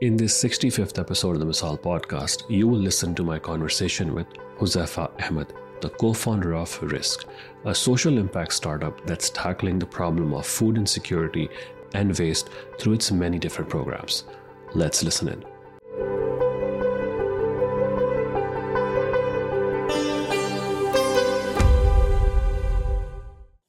In this 65th episode of the Misaal podcast, you will listen to my conversation with Huzaifa Ahmad, the co founder of Rizq, a social impact startup that's tackling the problem of food insecurity and waste through its many different programs. Let's listen in.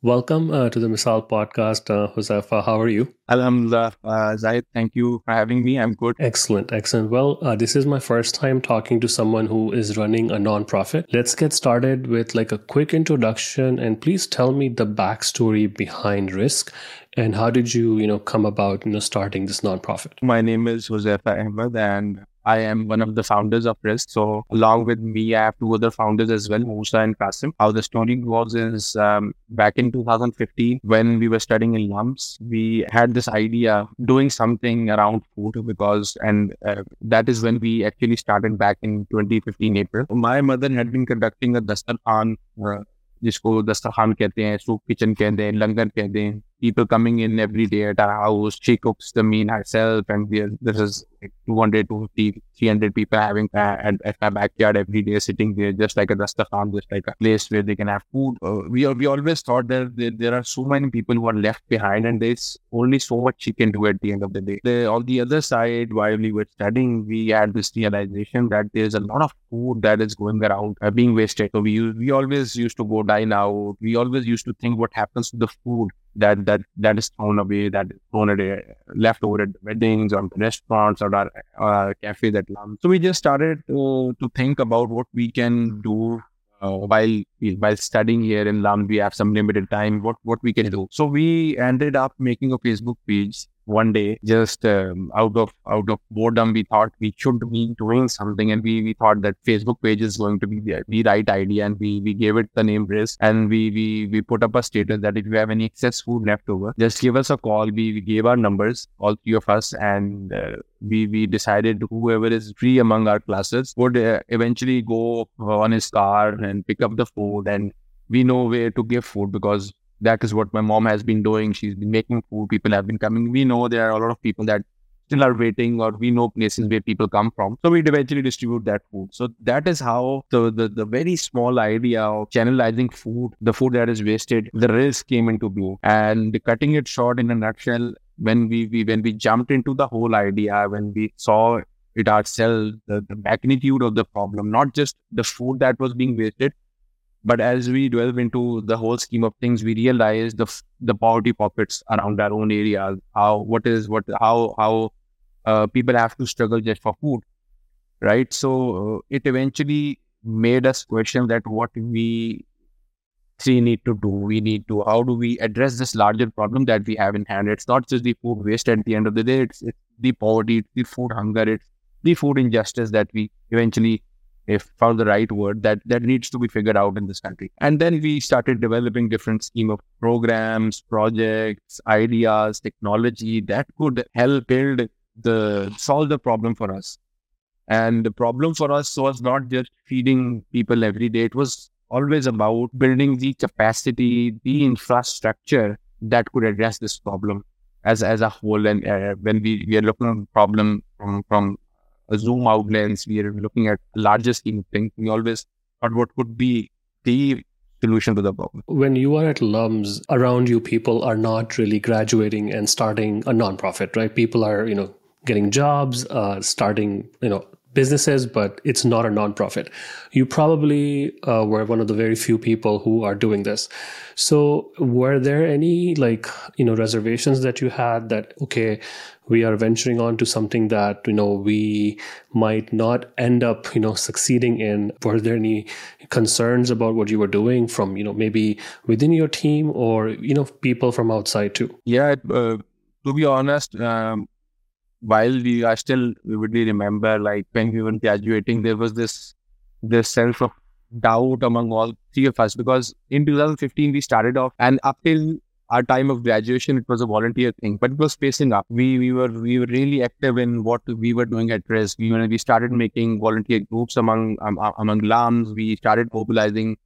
Welcome uh, to the Misaal podcast, uh, Huzaifa. How are you? Alhamdulillah, uh, Zahid, thank you for having me. I'm good. Excellent, excellent. Well, uh, this is my first time talking to someone who is running a nonprofit. Let's get started with like a quick introduction, and please tell me the backstory behind Rizq, and how did you, you know, come about, you know, starting this nonprofit? My name is Huzaifa Ahmad, and I am one of the founders of Rizq. So, along with me, I have two other founders as well, Musa and Kasim. How the story goes is um, back in 2015, when we were studying in LUMS, we had this idea doing something around food because, and uh, that is when we actually started back in 2015 April. My mother had been conducting a Dastar Khan, uh, जिसको दस्तरखान कहते हैं soup kitchen कहते langar, langar people coming in every day at our house. She cooks the meal herself, and we are, this is like 200, 250, 300 people having at, at my backyard every day, sitting there, just like a Dastakhan, just like a place where they can have food. Uh, we we always thought that there, there are so many people who are left behind, and there's only so much she can do at the end of the day. The, on the other side, while we were studying, we had this realization that there's a lot of food that is going around uh, being wasted. So we we always used to go dine out. We always used to think what happens to the food that that that is thrown away, that is thrown away, left over at weddings or restaurants or our uh, cafes at lunch. So we just started to, to think about what we can do uh, while while studying here in LUM. We have some limited time. What what we can do. So we ended up making a Facebook page one day just um, out of out of boredom we thought we should be doing something and we we thought that facebook page is going to be the, the right idea and we we gave it the name Rizq and we we we put up a status that if you have any excess food left over just give us a call. We, we gave our numbers all three of us and uh, we we decided whoever is free among our classes would uh, eventually go on his car and pick up the food and we know where to give food because that is what my mom has been doing. She's been making food. People have been coming. We know there are a lot of people that still are waiting, or we know places where people come from. So we eventually distribute that food. So that is how the, the, the very small idea of channelizing food, the food that is wasted, the Rizq came into being. And cutting it short in a nutshell, when we, we when we jumped into the whole idea, when we saw it ourselves, the, the magnitude of the problem, not just the food that was being wasted, but as we delve into the whole scheme of things, we realize the the poverty pockets around our own areas. How what is what how how uh, people have to struggle just for food, right? So uh, it eventually made us question that what we three need to do. We need to how do we address this larger problem that we have in hand? It's not just the food waste at the end of the day. It's, it's the poverty, it's the food hunger, it's the food injustice that we eventually if found the right word that that needs to be figured out in this country. And then we started developing different scheme of programs projects ideas technology that could help build the solve the problem for us. And the problem for us was not just feeding people every day. It was always about building the capacity the infrastructure that could address this problem as as a whole. And uh, when we, we are looking at the problem from from a zoom out lens, we are looking at larger scheme of things. We always thought what could be the solution to the problem. When you are at LUMS, around you, people are not really graduating and starting a nonprofit, right? People are, you know, getting jobs, uh, starting, you know, businesses, but it's not a nonprofit. You probably uh, were one of the very few people who are doing this. So, were there any like you know reservations that you had that okay, we are venturing on to something that you know we might not end up you know succeeding in? Were there any concerns about what you were doing from you know maybe within your team or you know people from outside too? Yeah. Uh, to be honest, um, while we I still vividly remember like when we were graduating, there was this this sense of doubt among all three of us because in 2015 we started off and up till our time of graduation, it was a volunteer thing, but it was facing up. We we were we were really active in what we were doing at Rizq. We we started making volunteer groups among um, among LUMS. We started mobilizing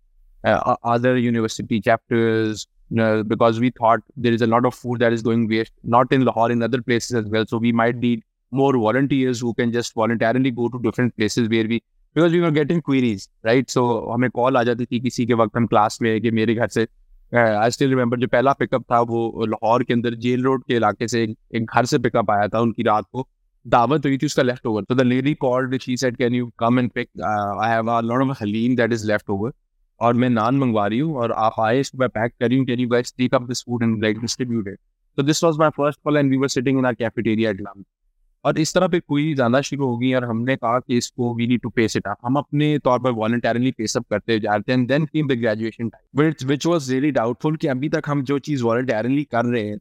uh, other university chapters you know, because we thought there is a lot of food that is going waste, not in Lahore, in other places as well. So we might need more volunteers who can just voluntarily go to different places where we because we were getting queries, right? So हमें call आ जाती थी किसी के वक्त हम class में कि मेरे घर से आई स्टिल रिमेंबर जो पहला पिकअप था वो लाहौर के अंदर, जेल रोड के इलाके से एक घर से पिकअप आया था उनकी रात को दावत हुई थी उसका लेफ़्ट ओवर तो the lady called she said can you come and pick I have a lot of haleem that is left over और मैं नान मंगवा रही हूँ और आप आए, इसको मैं पैक कर रही हूँ can you guys take up this food and like distribute it so this was my first call and we were sitting in our cafeteria at Lam. और इस तरह पे कोई ज़्यादा शुरू होगी और हमने कहा कि इसको we need to pace it हम अपने तौर पर वॉलंटरली पेस अप करते जा रहे हैं then the graduation time which was really doubtful कि अभी तक हम जो चीज़ वॉलंटरली कर रहे हैं।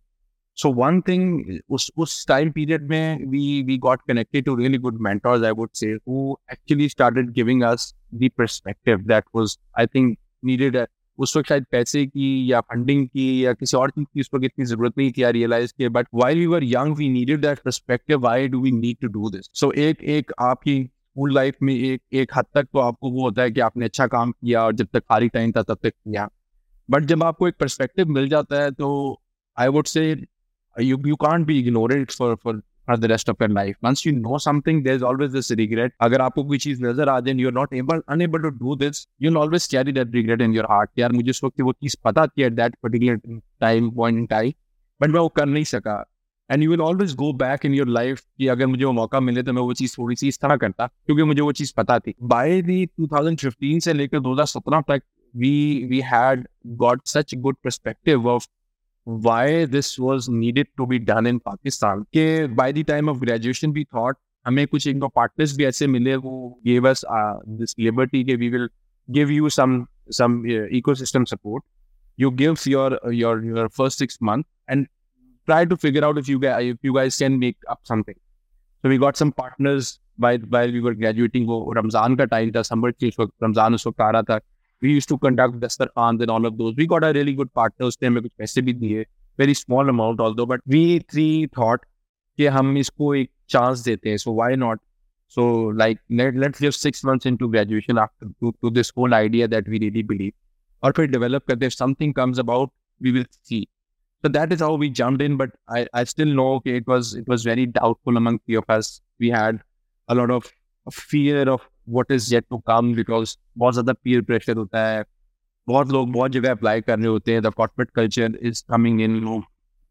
सो वन थिंग उस उस टाइम पीरियड में we we got connected to really good mentors I would say who actually started giving us the perspective that was I think needed उस वक्त शायद पैसे की या फंडिंग की या किसी और चीज़ की उस वक्त इतनी ज़रूरत नहीं थी रियलाइज़ के but why we were young we needed that perspective why do we need to do this so एक एक आपकी स्कूल लाइफ में एक एक हद तक तो आपको वो होता है कि आपने अच्छा काम किया और जब तक खाली टाइम था तब तक किया। बट जब आपको एक परस्पेक्टिव मिल जाता है तो I would say you you can't be ignored for for for the rest of your life. Once you know something, there's always this regret. अगर आपको कोई चीज नजर आ जाए you're not able unable to do this, you'll always carry that regret in your heart. यार मुझे उस वक्त वो चीज पता थी at that particular time point in time, but मैं वो कर नहीं सका. And you will always go back in your life कि अगर मुझे वो मौका मिले तो मैं वो चीज़ थोड़ी सी इस तरह करता क्योंकि मुझे वो चीज़ पता थी बाय दी 2015 से लेकर 2017 तक we we had got such good perspective of why this was needed to be done in Pakistan. के by the time of graduation we thought हमें कुछ एक पार्टनर्स भी ऐसे मिले वो gave us uh, this liberty कि we will give you some some uh, ecosystem support. You give your your your first six months and try to figure out if you guys if you guys can make up something. So we got some partners while while we were graduating. वो रमजान का time था summer के रमजान उस वक्त आ रहा था we used to conduct Dastar Khans and all of those. We got a really good partner. उसने हमें कुछ पैसे भी दिए very small amount although but we three thought कि हम इसको एक chance देते हैं so why not so like let, let's give six months into graduation after to, to this whole idea that we really believe और फिर develop करते if something comes about we will see so that is how we jumped in but I, I still know okay, it was it was very doubtful among three of us we had a lot of fear of what is yet to come because बहुत ज़्यादा peer pressure होता है बहुत लोग बहुत जगह apply कर रहे होते हैं the corporate culture is coming in लोग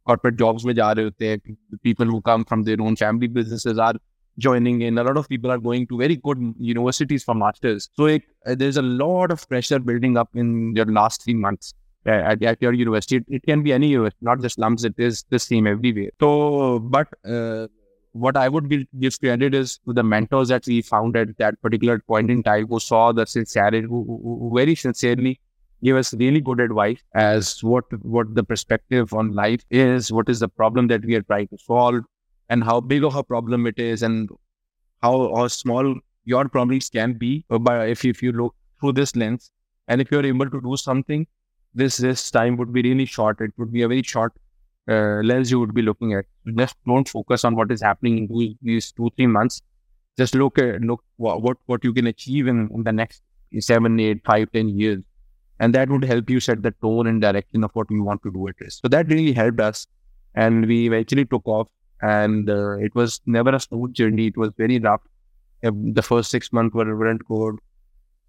कॉर्पोरेट जॉब्स में जा रहे होते हैं people who come from their own family businesses are joining in. A lot of people are going to very good universities for masters. So it, uh, there's a lot of pressure building up in your last three months at, at your university. It, it, can be any university, not just lumps. It is the same everywhere. So, but uh, what I would give, credit is to the mentors that we found at that particular point in time who saw the sincerity, who, who, who very sincerely gave us really good advice as what what the perspective on life is, what is the problem that we are trying to solve, and how big of a problem it is, and how, how small your problems can be. Uh, but if if you look through this lens, and if you're able to do something, this this time would be really short. It would be a very short uh, lens you would be looking at. Just don't focus on what is happening in these two three months. Just look at look what what, you can achieve in, in the next seven, eight, five, ten years, and that would help you set the tone and direction of what we want to do at Rizq. So that really helped us, and we eventually took off. And uh, it was never a smooth journey. It was very rough. The first six months were weren't good.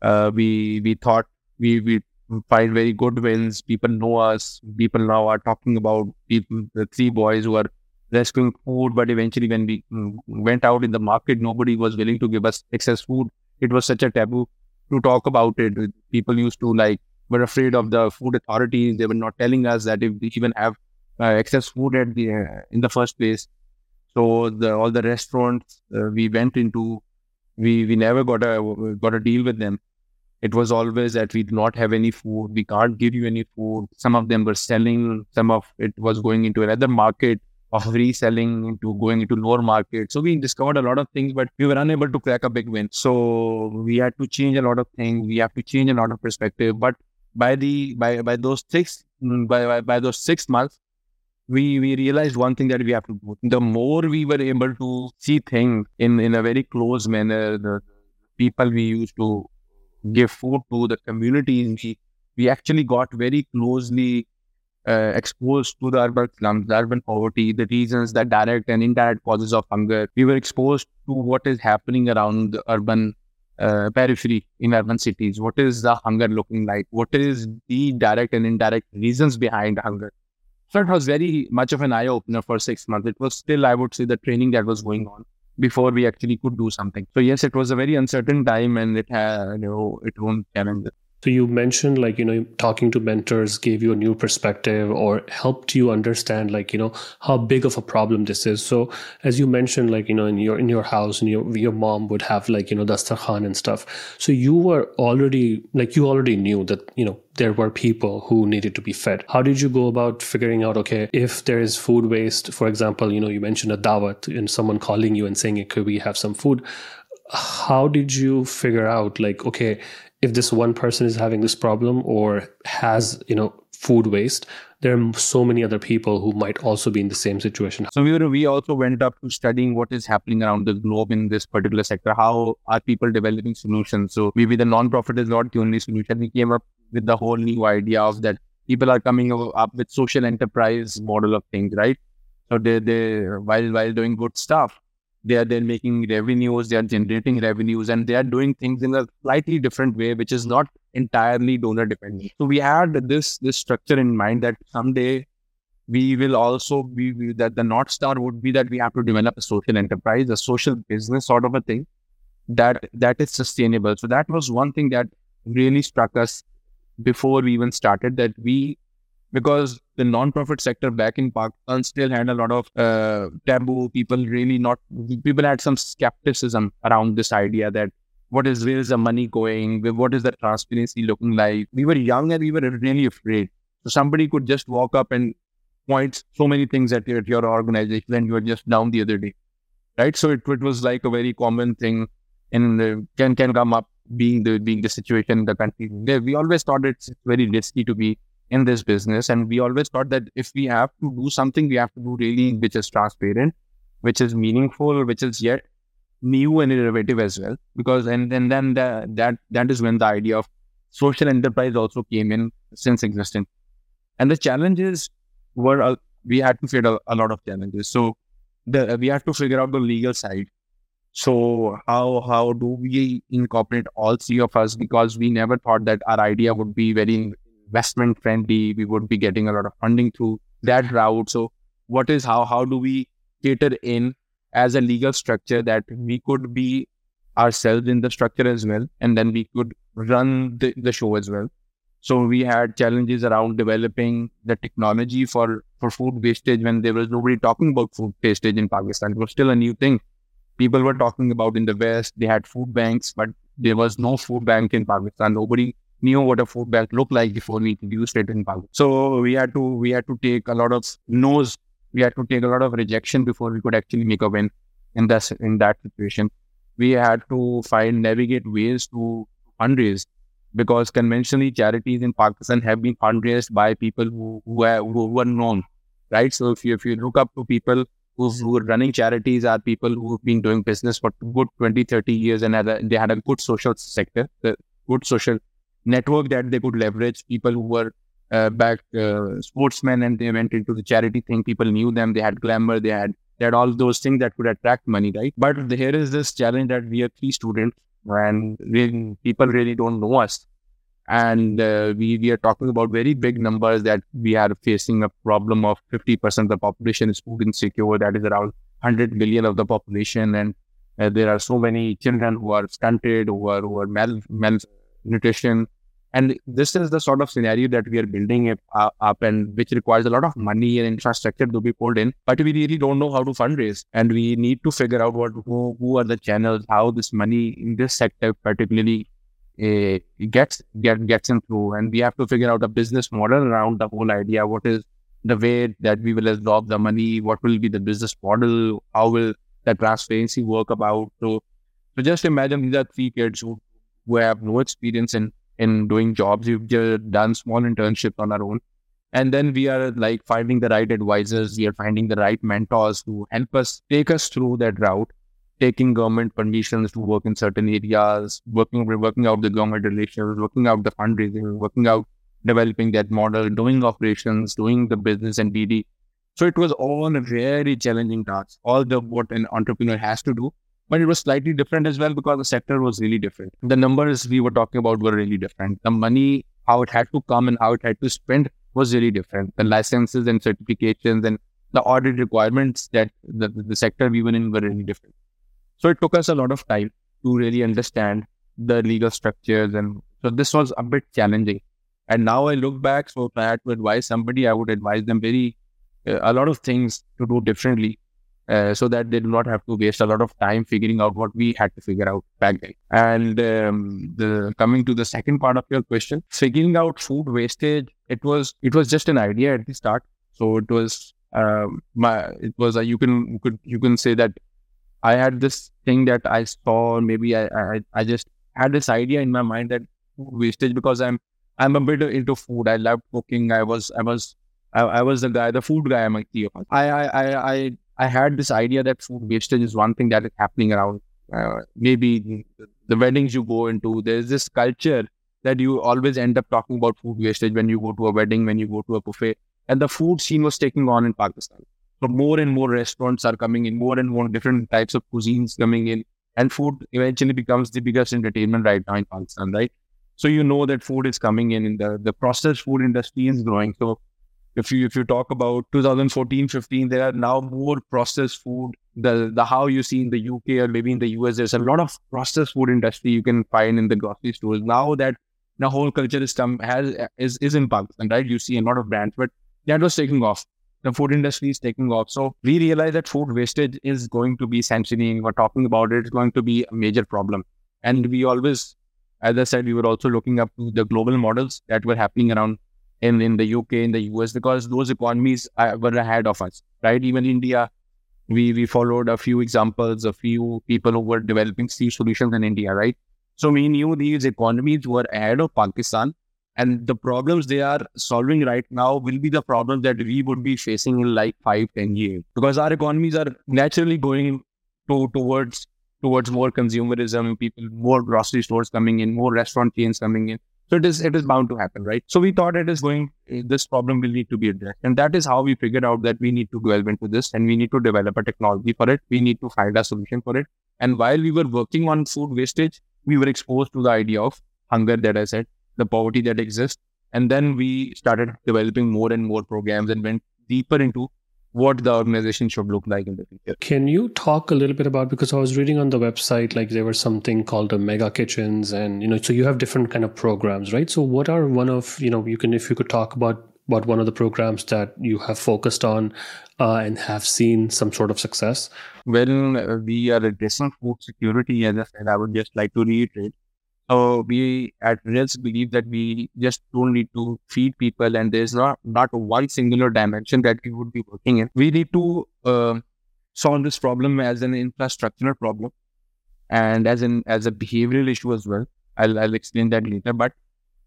Uh, we we thought we we find very good wins. People know us. People now are talking about people, the three boys who are rescuing food. But eventually, when we mm, went out in the market, nobody was willing to give us excess food. It was such a taboo to talk about it. People used to like were afraid of the food authorities. They were not telling us that if we even have uh, excess food at the uh, in the first place. So the, all the restaurants uh, we went into, we we never got a got a deal with them it was always that we do not have any food, we can't give you any food. Some of them were selling, some of it was going into another market of reselling into going into lower market. So we discovered a lot of things, but we were unable to crack a big win. So we had to change a lot of things. We have to change a lot of perspective. But by the by by those six mm, by by, by those six months, we we realized one thing that we have to do. The more we were able to see things in in a very close manner, the people we used to give food to the communities. We, we actually got very closely uh, exposed to the urban slums, the urban poverty, the reasons, the direct and indirect causes of hunger. We were exposed to what is happening around the urban uh, periphery in urban cities. What is the hunger looking like? What is the direct and indirect reasons behind hunger? So it was very much of an eye opener for six months. It was still, I would say, the training that was going on before we actually could do something. So yes, it was a very uncertain time, and it had you know its own challenges. So you mentioned like, you know, talking to mentors gave you a new perspective or helped you understand like, you know, how big of a problem this is. So as you mentioned, like, you know, in your in your house and your your mom would have like, you know, dastarkhan and stuff. So you were already like you already knew that, you know, there were people who needed to be fed. How did you go about figuring out, okay, if there is food waste, for example, you know, you mentioned a dawat and someone calling you and saying, could we have some food? How did you figure out like, okay, if this one person is having this problem or has you know food waste there are so many other people who might also be in the same situation. So we were, we also went up to studying what is happening around the globe in this particular sector. How are people developing solutions? So maybe the non-profit is not the only solution. We came up with the whole new idea of that people are coming up with social enterprise model of things right? So they they while while doing good stuff they are then making revenues, they are generating revenues, and they are doing things in a slightly different way, which is not entirely donor dependent. So we had this this structure in mind that someday we will also be we, that the north star would be that we have to develop a social enterprise, a social business sort of a thing that that is sustainable. So that was one thing that really struck us before we even started that we because the non-profit sector back in Pakistan still had a lot of uh, taboo. People really not people had some skepticism around this idea that what is where is the money going? What is the transparency looking like? We were young and we were really afraid. So somebody could just walk up and point so many things at your, at your organization and you were just down the other day, right? So it, it was like a very common thing and uh, can can come up being the being the situation in the country. We always thought it's very risky to be in this business. And we always thought that if we have to do something, we have to do really which is transparent, which is meaningful, which is yet new and innovative as well. Because and, and then the, that that is when the idea of social enterprise also came in since existing. And the challenges were uh, we had to figure out a lot of challenges. So the, we had to figure out the legal side. So how how do we incorporate all three of us? Because we never thought that our idea would be very investment friendly. We would be getting a lot of funding through that route. So, what is how how do we cater in as a legal structure that we could be ourselves in the structure as well, and then we could run the, the show as well. So we had challenges around developing the technology for, for food wastage when there was nobody talking about food wastage in Pakistan. It was still a new thing. People were talking about in the West, they had food banks, but there was no food bank in Pakistan. Nobody knew what a food bank looked like before we introduced it in Pakistan. So we had to we had to take a lot of no's, we had to take a lot of rejection before we could actually make a win in that in that situation. We had to find navigate ways to fundraise because conventionally charities in Pakistan have been fundraised by people who who are, who were known, right? So if you if you look up to people who who are running charities are people who've been doing business for good 20, 30 years and had a, they had a good social sector, the good social network that they could leverage. People who were uh, back uh, sportsmen and they went into the charity thing. People knew them. They had glamour. They had they had all those things that could attract money, right? But here is this challenge that we are three students and people really don't know us. And uh, we, we are talking about very big numbers that we are facing a problem of 50% of the population is food insecure. That is around 100 million of the population. And uh, there are so many children who are stunted, who are, who are mal, malnutrition, and this is the sort of scenario that we are building up, and which requires a lot of money and infrastructure to be pulled in. But we really don't know how to fundraise. And we need to figure out what who, who are the channels, how this money in this sector particularly uh, gets get, gets in through. And we have to figure out a business model around the whole idea. What is the way that we will absorb the money? What will be the business model? How will the transparency work about? So, so just imagine these are three kids who, who have no experience in in doing jobs. We've done small internships on our own. And then we are like finding the right advisors. We are finding the right mentors to help us take us through that route, taking government permissions to work in certain areas, working, working out the government relations, working out the fundraising, working out developing that model, doing operations, doing the business and BD. So it was all a very challenging task, all the what an entrepreneur has to do. But it was slightly different as well because the sector was really different. The numbers we were talking about were really different. The money, how it had to come and how it had to spend was really different. The licenses and certifications and the audit requirements that the, the sector we were in were really different. So it took us a lot of time to really understand the legal structures. And so this was a bit challenging. And now I look back, so if I had to advise somebody, I would advise them very, uh, a lot of things to do differently uh, so that they do not have to waste a lot of time figuring out what we had to figure out back then. And um, the coming to the second part of your question, figuring out food wastage, it was it was just an idea at the start. So it was um, my it was a, you can you could you can say that I had this thing that I saw, maybe I, I, I just had this idea in my mind that food wastage because I'm I'm a bit into food. I love cooking. I was I was I, I was the guy, the food guy among the I I I I I had this idea that food wastage is one thing that is happening around. Uh, maybe the, weddings you go into, there's this culture that you always end up talking about food wastage when you go to a wedding, when you go to a buffet, and the food scene was taking on in Pakistan. So more and more restaurants are coming in, more and more different types of cuisines coming in, and food eventually becomes the biggest entertainment right now in Pakistan, right? So you know that food is coming in, and the, the processed food industry is growing. So if you if you talk about 2014, 15, there are now more processed food. The the how you see in the UK or maybe in the US, there's a lot of processed food industry you can find in the grocery stores. Now that the whole culture is has is is in Pakistan, right? You see a lot of brands, but that was taking off the food industry is taking off. So we realize that food wastage is going to be sanctioning or talking about it is going to be a major problem. And we always, as I said, we were also looking up to the global models that were happening around in, in the UK, in the US, because those economies were ahead of us, right? Even India, we, we followed a few examples, a few people who were developing sea solutions in India, right? So we knew these economies were ahead of Pakistan and the problems they are solving right now will be the problems that we would be facing in like five, ten years. Because our economies are naturally going to, towards towards more consumerism, people, more grocery stores coming in, more restaurant chains coming in. So it is it is bound to happen, right? So we thought it is going eh, this problem will need to be addressed. And that is how we figured out that we need to delve into this and we need to develop a technology for it. We need to find a solution for it. And while we were working on food wastage, we were exposed to the idea of hunger that I said the poverty that exists. And then we started developing more and more programs and went deeper into what the organization should look like in the future. Can you talk a little bit about because I was reading on the website like there was something called the mega kitchens and you know so you have different kind of programs, right? So what are one of you know you can if you could talk about what one of the programs that you have focused on uh, and have seen some sort of success? Well, we are addressing food security, as I said, I would just like to reiterate so we at Rizq believe that we just don't need to feed people, and there's not not one singular dimension that we would be working in. We need to uh, solve this problem as an infrastructural problem, and as an as a behavioral issue as well. I'll I'll explain that later. But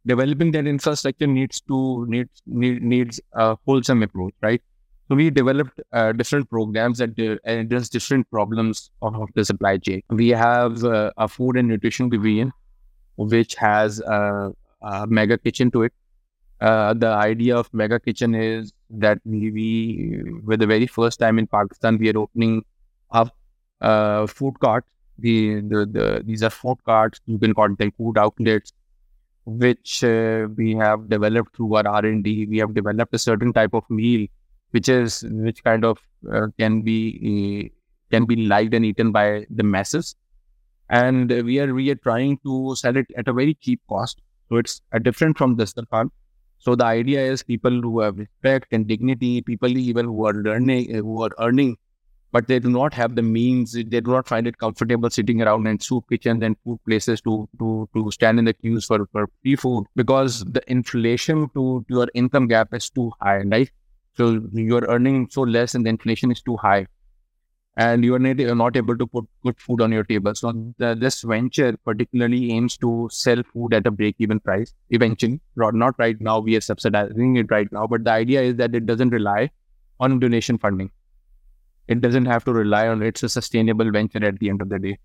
developing that infrastructure needs to needs need, needs a wholesome approach, right? So we developed uh, different programs that uh, address different problems of the supply chain. We have uh, a food and nutrition division which has a, a mega kitchen to it. Uh, the idea of mega kitchen is that we, for the very first time in Pakistan, we are opening up uh, food carts. The, the, the, these are food carts. You can call them food outlets, which uh, we have developed through our R and D. We have developed a certain type of meal, which is which kind of uh, can be can be liked and eaten by the masses and we are we are trying to sell it at a very cheap cost. So it's uh, different from Dastarkhan. So the idea is people who have respect and dignity, people even who are learning, uh, who are earning, but they do not have the means, they do not find it comfortable sitting around in soup kitchens and food places to to to stand in the queues for, for free food because the inflation to, your income gap is too high, right? So you're earning so less and the inflation is too high and you are uh, not able to put good food on your table. So the, this venture particularly aims to sell food at a break-even price eventually. Not right now, we are subsidizing it right now, but the idea is that it doesn't rely on donation funding. It doesn't have to rely on it's a sustainable venture at the end of the day.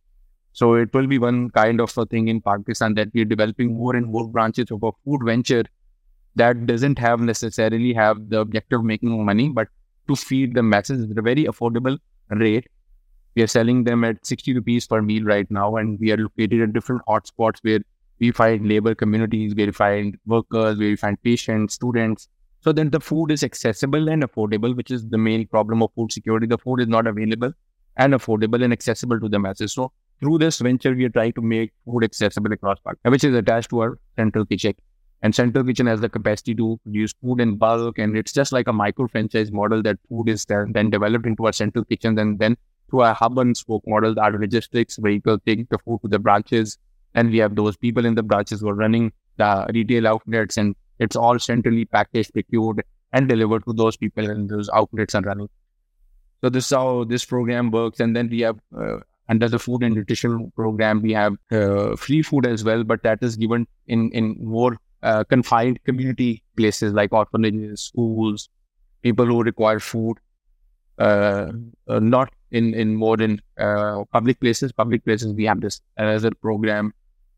So it will be one kind of a thing in Pakistan that we're developing more and more branches of a food venture that doesn't have necessarily have the objective of making money, but to feed the masses It's very affordable rate. We are selling them at 60 rupees per meal right now, and we are located at different hotspots where we find labor communities, where we find workers, where we find patients, students. So then the food is accessible and affordable, which is the main problem of food security. The food is not available and affordable and accessible to the masses. So through this venture, we are trying to make food accessible across Pakistan, which is attached to our central kitchen. And Central Kitchen has the capacity to produce food in bulk. And it's just like a micro franchise model that food is then, then developed into our Central Kitchen. And then through a hub and spoke model, our logistics vehicle take the food to the branches. And we have those people in the branches who are running the retail outlets. And it's all centrally packaged, procured, and delivered to those people. And those outlets are running. So this is how this program works. And then we have uh, under the food and nutrition program, we have uh, free food as well, but that is given in in more uh, confined community places like orphanages, schools, people who require food, uh, uh, not in, in more uh, public places. Public places, we have this as a program.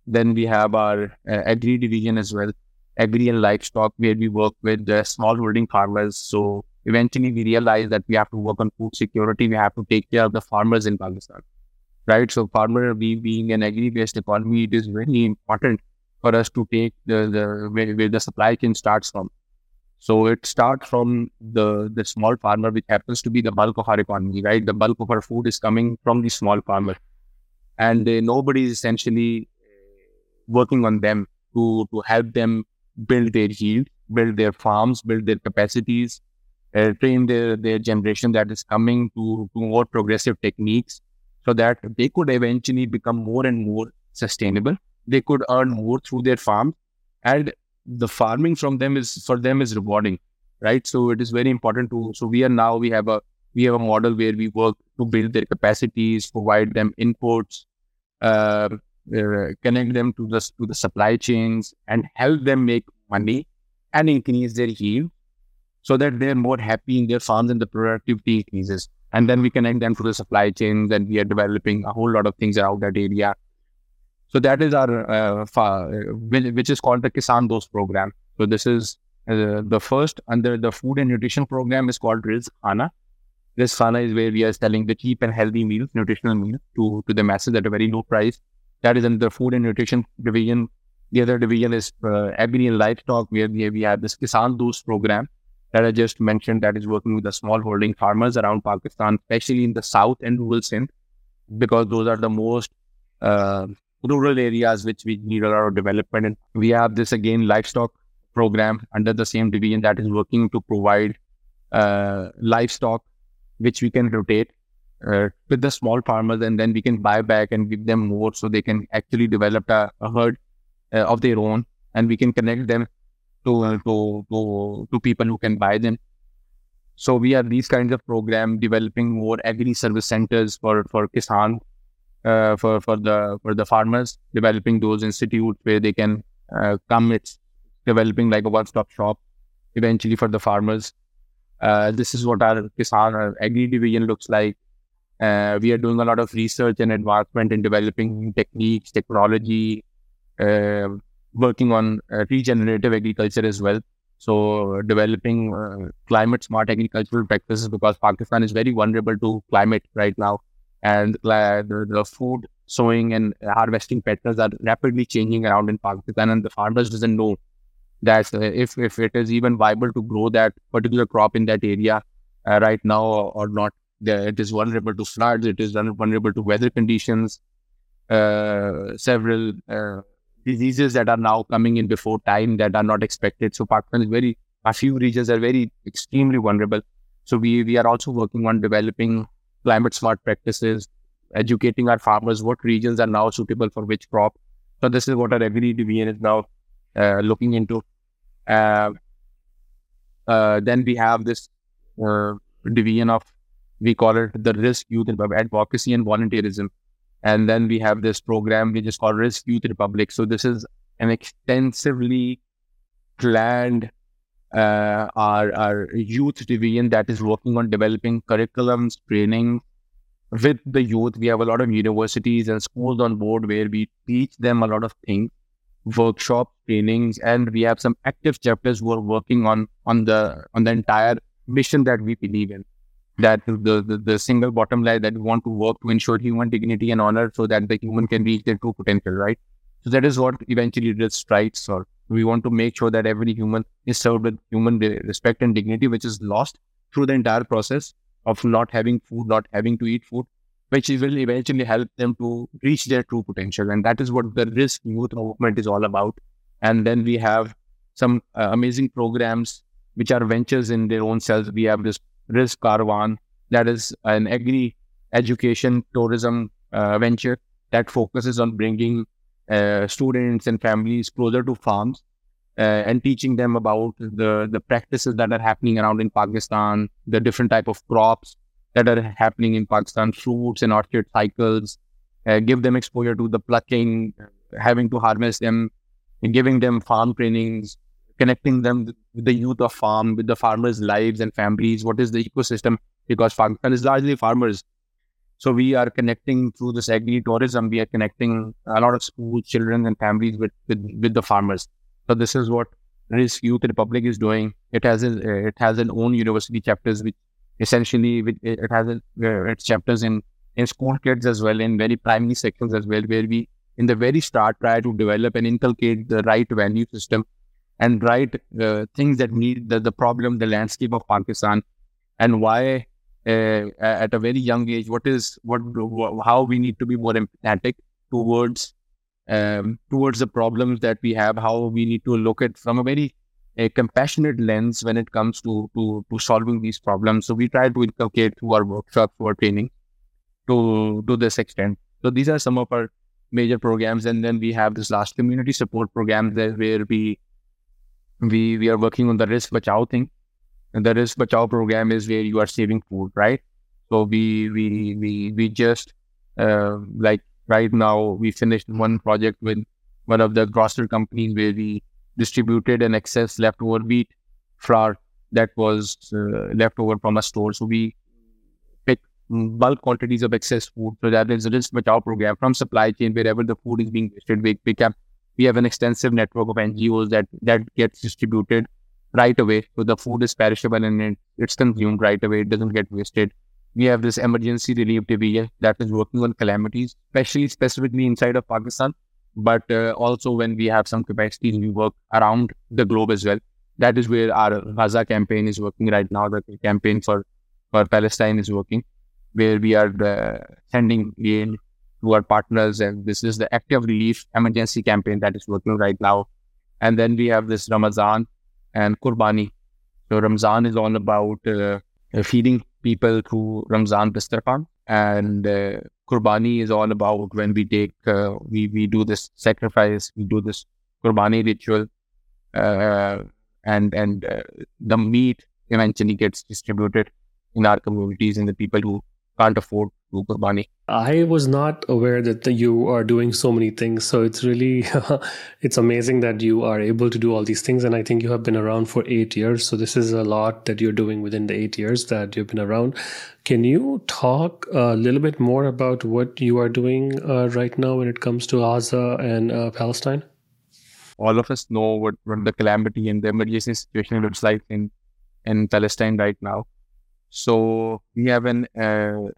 Then we have our uh, agri division as well, agri and livestock, where we work with small holding farmers. So eventually we realize that we have to work on food security. We have to take care of the farmers in Pakistan, right? So farmer, we being an agri-based economy, it is very important for us to take the, the where, where the supply chain starts from. So it starts from the the small farmer, which happens to be the bulk of our economy, right? The bulk of our food is coming from the small farmer, and uh, nobody is essentially working on them to to help them build their yield, build their farms, build their capacities, uh, train their their generation that is coming to to more progressive techniques, so that they could eventually become more and more sustainable they could earn more through their farm. And the farming from them is for them is rewarding right? So it is very important to so we are now we have a we have a model where we work to build their capacities provide them inputs uh, uh, connect them to the to the supply chains and help them make money and increase their yield so that they're more happy in their farms and the productivity increases. And then we connect them to the supply chains and we are developing a whole lot of things around that area so that is our, uh, fa- which is called the Kisan Dost program. So this is uh, the first under the food and nutrition program is called Rizq Khana. Rizq Khana is where we are selling the cheap and healthy meals, nutritional meals to, to the masses at a very low price. That is under the food and nutrition division. The other division is uh, agri and livestock, where we, we have this Kisan Dost program that I just mentioned that is working with the small holding farmers around Pakistan, especially in the south and rural Sindh, because those are the most uh, rural areas which we need a lot of development. And we have this again livestock program under the same division that is working to provide uh, livestock which we can rotate uh, with the small farmers and then we can buy back and give them more so they can actually develop a, a herd uh, of their own and we can connect them to, uh, to, to, to people who can buy them. So we have these kinds of program developing more agri service centers for, for Kisan uh, for for the for the farmers, developing those institutes where they can uh, come. It's developing like a one-stop shop eventually for the farmers. Uh, this is what our Kisan our Agri division looks like. Uh, we are doing a lot of research and advancement in developing techniques, technology, uh, working on regenerative agriculture as well. So, developing climate smart agricultural practices because Pakistan is very vulnerable to climate right now and the, the food sowing and harvesting patterns are rapidly changing around in Pakistan, and the farmers doesn't know that uh, if if it is even viable to grow that particular crop in that area uh, right now or not. It is vulnerable to floods. It is vulnerable to weather conditions. Uh, several uh, diseases that are now coming in before time that are not expected. So Pakistan is very a few regions are very extremely vulnerable. So we we are also working on developing climate smart practices, educating our farmers what regions are now suitable for which crop. So this is what our agri division is now uh, looking into. Uh, uh, then we have this uh, division of we call it the Rizq Youth Advocacy and Volunteerism, and then we have this program which is called Rizq Youth Republic. So this is an extensively planned uh, our, our youth division that is working on developing curriculums, training with the youth. We have a lot of universities and schools on board where we teach them a lot of things workshops, trainings, and we have some active chapters who are working on on the on the entire mission that we believe in. That the, the, the single bottom line that we want to work to ensure human dignity and honor so that the human can reach their true potential, right? So that is what eventually the strikes or we want to make sure that every human is served with human respect and dignity, which is lost through the entire process of not having food, not having to eat food, which will eventually help them to reach their true potential. And that is what the Rizq youth movement is all about. And then we have some uh, amazing programs which are ventures in their own selves. We have this Rizq Caravan, that is an agri education tourism uh, venture that focuses on bringing uh, students and families closer to farms uh, and teaching them about the the practices that are happening around in Pakistan, the different type of crops that are happening in Pakistan, fruits and orchard cycles, uh, give them exposure to the plucking, having to harvest them, giving them farm trainings, connecting them with the youth of farm, with the farmers' lives and families. What is the ecosystem? Because Pakistan is largely farmers. So we are connecting through this agri-tourism. We are connecting a lot of school children and families with, with, with the farmers. So this is what Rizq Youth Republic is doing. It has a, it has an own university chapters which essentially it has a, uh, its chapters in in school kids as well in very primary sections as well where we in the very start try to develop and inculcate the right value system and right uh, things that need the, the problem the landscape of pakistan and why uh, at a very young age what is what how we need to be more empathetic towards um, towards the problems that we have how we need to look at from a very a compassionate lens when it comes to, to, to solving these problems. So we try to inculcate through our workshops, through our training to, to this extent. So these are some of our major programs. And then we have this last community support program there where we, we, we are working on the Rizq bachao thing. And the Rizq bachao program is where you are saving food, right? So we, we, we, we just, uh, like right now we finished one project with one of the grocery companies where we distributed an excess leftover wheat flour that was uh, left over from a store. So we pick bulk quantities of excess food. So that is a Rizq bachao program from supply chain wherever the food is being wasted. We pick up. We have an extensive network of NGOs that that gets distributed right away. So the food is perishable and it, it's consumed right away. It doesn't get wasted. We have this emergency relief division that is working on calamities, especially specifically inside of Pakistan but uh, also when we have some capacities, we work around the globe as well. That is where our Gaza campaign is working right now. The campaign for, for Palestine is working, where we are uh, sending aid to our partners. And this is the active relief emergency campaign that is working right now. And then we have this Ramadan and Qurbani. So Ramzan is all about uh, feeding people through Ramzan Dastarkhan. And uh, is all about when we take, uh, we, we do this sacrifice, we do this Qurbani ritual, uh, and, and uh, the meat eventually gets distributed in our communities and the people who can't afford I was not aware that you are doing so many things. So it's really, it's amazing that you are able to do all these things. And I think you have been around for eight years. So this is a lot that you're doing within the eight years that you've been around. Can you talk a little bit more about what you are doing uh, right now when it comes to Gaza and uh, Palestine? All of us know what, what the calamity and the emergency situation looks like in, in Palestine right now. So we have an uh,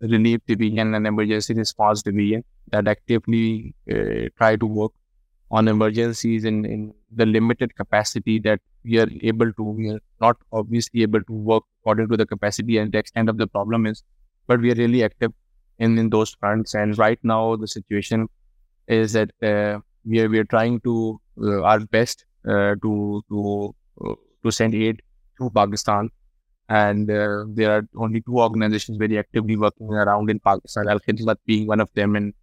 relief division and an emergency response division that actively uh, try to work on emergencies in, in the limited capacity that we are able to. We are not obviously able to work according to the capacity and the extent of the problem is, but we are really active in, in those fronts. And right now, the situation is that uh, we are we are trying to uh, our best uh, to to uh, to send aid to Pakistan and uh, there are only two organizations very actively working around in Pakistan, Al Khidmat being one of them. And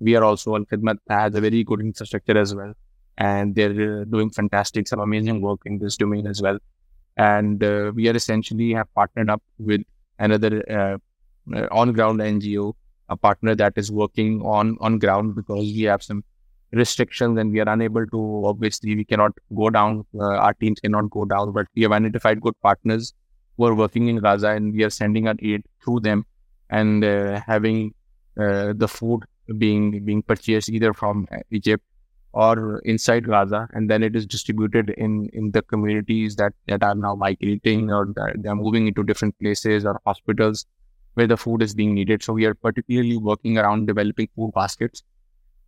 we are also, Al Khidmat has a very good infrastructure as well. And they're uh, doing fantastic, some amazing work in this domain as well. And uh, we are essentially have partnered up with another uh, uh on ground NGO, a partner that is working on, on ground because we have some restrictions and we are unable to, obviously, we cannot go down, uh, our teams cannot go down, but we have identified good partners who are working in Gaza, and we are sending our aid through them and uh, having uh, the food being being purchased either from Egypt or inside Gaza, and then it is distributed in in the communities that that are now migrating or they are moving into different places or hospitals where the food is being needed. So we are particularly working around developing food baskets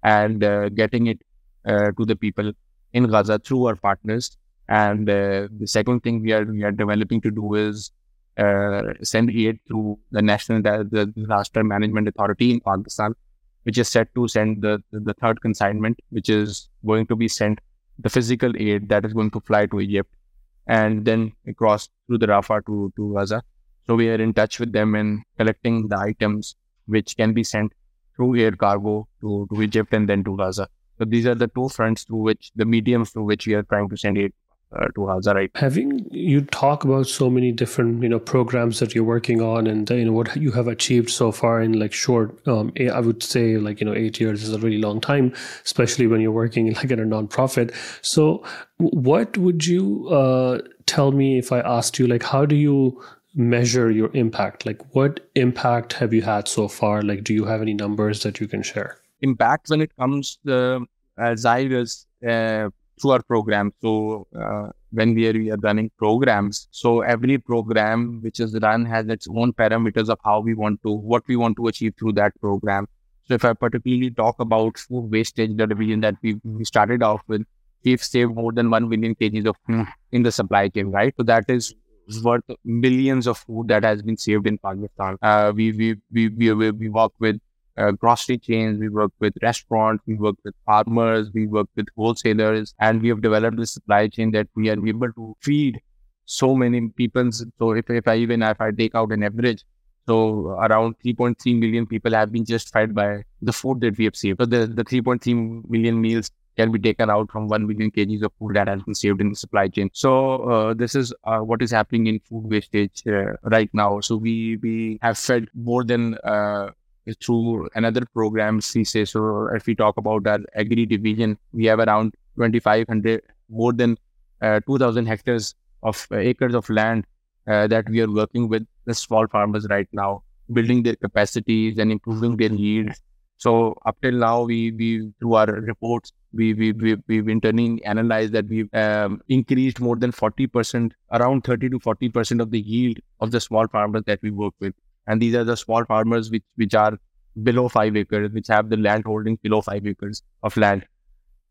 and uh, getting it uh, to the people in Gaza through our partners. And uh, the second thing we are we are developing to do is uh, send aid through the National the Disaster Management Authority in Pakistan, which is set to send the, the third consignment, which is going to be sent the physical aid that is going to fly to Egypt and then across through the Rafah to, to Gaza. So we are in touch with them and collecting the items which can be sent through air cargo to, to Egypt and then to Gaza. So these are the two fronts through which the mediums through which we are trying to send aid uh, to Gaza right having you talk about so many different you know programs that you're working on and you know what you have achieved so far in like short um, i would say like you know eight years is a really long time especially when you're working like at a nonprofit so what would you uh, tell me if i asked you like how do you measure your impact? Like, what impact have you had so far? Like, do you have any numbers that you can share? Impact when it comes to uh, Zydus uh, through our program. So, uh, when we are, we are running programs, so every program which is run has its own parameters of how we want to, what we want to achieve through that program. So, if I particularly talk about food wastage, the division that we, we started off with, we've saved more than 1 million kgs of food in the supply chain, right? So, that is worth millions of food that has been saved in Pakistan. Uh, we, we, we, we, we work with uh, grocery chains, we work with restaurants, we work with farmers, we work with wholesalers, and we have developed a supply chain that we are able to feed so many people. So if, if I even if I take out an average, so around 3.3 million people have been just fed by the food that we have saved. So the, the 3.3 million meals can be taken out from 1 million kgs of food that has been saved in the supply chain. So uh, this is uh, what is happening in food wastage uh, right now. So we we have fed more than uh, through another program, CISE. So if we talk about our agri division, we have around 2,500, more than uh, 2,000 hectares of uh, acres of land that we are working with the small farmers right now, building their capacities and improving their yields so up till now, we we through our reports, we we, we we've internally analyzed that we've um, increased more than forty percent, around thirty to forty percent of the yield of the small farmers that we work with, and these are the small farmers which which are below five acres, which have the land holdings below five acres of land.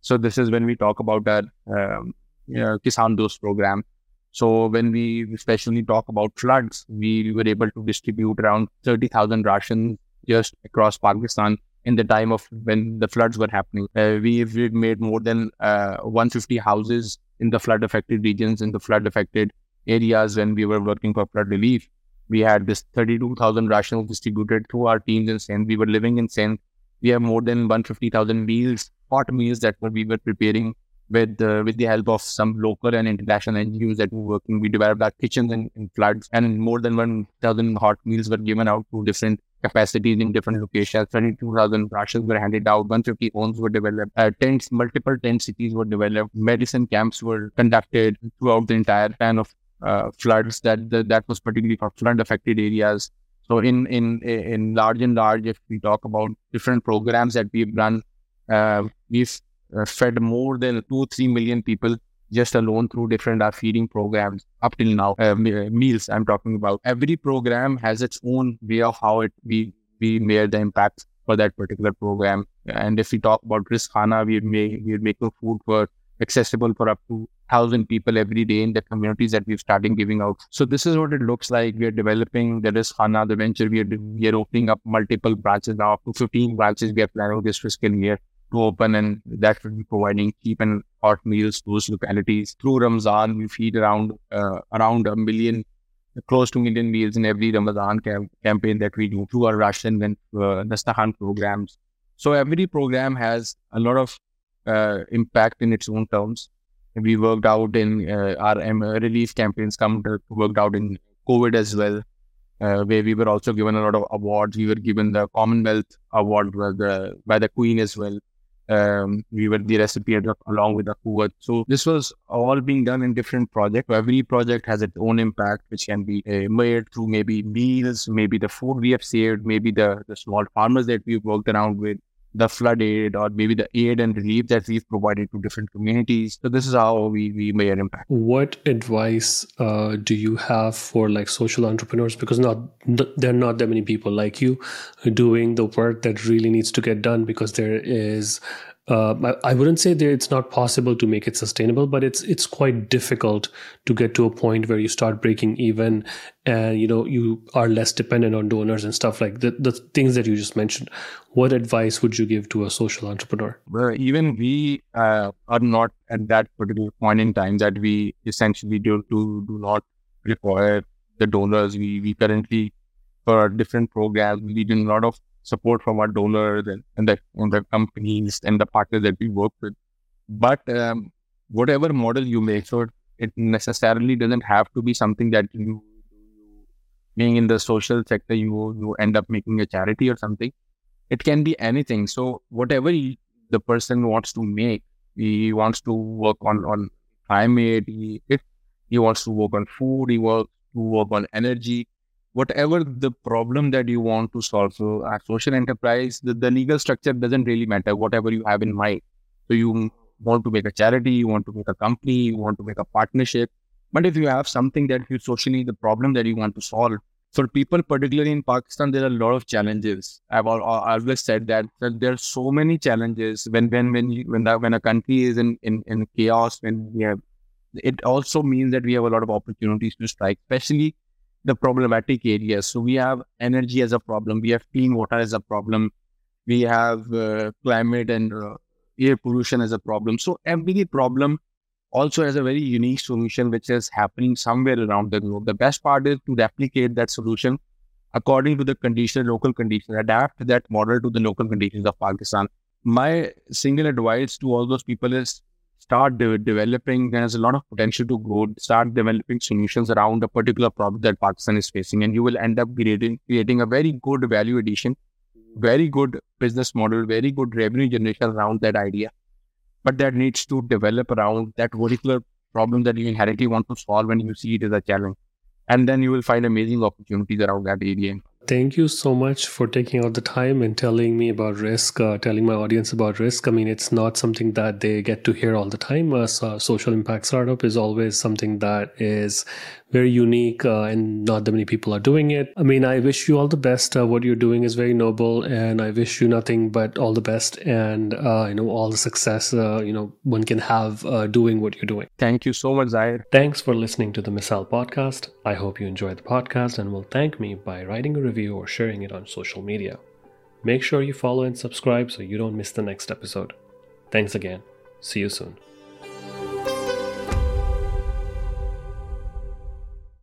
So this is when we talk about our um, you know, Kisan Dost program. So when we especially talk about floods, we were able to distribute around 30,000 rations just across Pakistan in the time of when the floods were happening. Uh, we've, we've, made more than uh, 150 houses in the flood affected regions, in the flood affected areas when we were working for flood relief. We had this 32,000 rations distributed through our teams in Sindh. We were living in Sindh. We have more than 150,000 meals, hot meals that we were preparing with uh, with the help of some local and international NGOs that were working. We developed our kitchens in, in floods, and more than 1,000 hot meals were given out to different capacities in different locations. 22,000 rations were handed out. 150 homes were developed. Uh, tents, multiple tent cities were developed. Medicine camps were conducted throughout the entire span of uh, floods that, that that was particularly for flood affected areas. So in in in large and large, if we talk about different programs that we've run, uh, we've uh, fed more than two three million people just alone through different uh, feeding programs up till now uh, meals i'm talking about every program has its own way of how it we we made the impact for that particular program and if we talk about Rizq Khana we're, make, we're making food for accessible for up to thousand people every day in the communities that we've started giving out. So this is what it looks like. We are developing the Rizq Khana, the venture. We are we are opening up multiple branches now, up to 15 branches we are planning this fiscal year to open, and that will be providing cheap and hot meals to those localities. Through Ramzan, we feed around uh, around a million, close to million meals in every Ramadan cam- campaign that we do through our Ration and uh, Dastahan programs. So every program has a lot of uh, impact in its own terms. We worked out in uh, our relief campaigns, come worked out in COVID as well. Uh, where we were also given a lot of awards. We were given the Commonwealth Award by the, by the Queen as well um, we were the recipient of, along with the Kuwait. So this was all being done in different projects. Every project has its own impact, which can be uh, made through maybe meals, maybe the food we have saved, maybe the, the small farmers that we've worked around with, the flood aid or maybe the aid and relief that we've provided to different communities. So this is how we, we made an impact. What advice uh, do you have for like social entrepreneurs? Because not there are not that many people like you doing the work that really needs to get done because there is uh, I, I, wouldn't say that it's not possible to make it sustainable, but it's it's quite difficult to get to a point where you start breaking even, and you know you are less dependent on donors and stuff like the the things that you just mentioned. What advice would you give to a social entrepreneur? Well, even we uh, are not at that particular point in time that we essentially do do, do not require the donors. We we currently for different programs we do a lot of support from our donors and, and, the, the companies and the partners that we work with. But um, whatever model you make, so it necessarily doesn't have to be something that you, being in the social sector, you you end up making a charity or something. It can be anything. So whatever he, the person wants to make, he wants to work on on climate. He, it, he wants to work on food. He wants to work on energy whatever the problem that you want to solve. So, a social enterprise, the, the legal structure doesn't really matter, whatever you have in mind. So, you want to make a charity, you want to make a company, you want to make a partnership. But if you have something that you socially, the problem that you want to solve, for people, particularly in Pakistan, there are a lot of challenges. I've always said that, that there are so many challenges when when when you, when when a country is in, in in chaos. When we have, it also means that we have a lot of opportunities to strike, especially the problematic areas. So we have energy as a problem, we have clean water as a problem, we have uh, climate and uh, air pollution as a problem. So every problem also has a very unique solution which is happening somewhere around the globe. The best part is to replicate that solution according to the condition, local conditions, adapt that model to the local conditions of Pakistan. My single advice to all those people is start de- developing, there's a lot of potential to grow, start developing solutions around a particular problem that Pakistan is facing. And you will end up creating, creating a very good value addition, very good business model, very good revenue generation around that idea. But that needs to develop around that particular problem that you inherently want to solve when you see it as a challenge. And then you will find amazing opportunities around that area. Thank you so much for taking out the time and telling me about Rizq, uh, telling my audience about Rizq. I mean, it's not something that they get to hear all the time. Uh, so social impact startup is always something that is very unique uh, and not that many people are doing it. I mean, I wish you all the best. Uh, what you're doing is very noble, and I wish you nothing but all the best and uh, you know all the success uh, you know one can have uh, doing what you're doing. Thank you so much, Zahid. Thanks for listening to the Misaal podcast. I hope you enjoyed the podcast and will thank me by writing a review or sharing it on social media. Make sure you follow and subscribe so you don't miss the next episode. Thanks again. See you soon.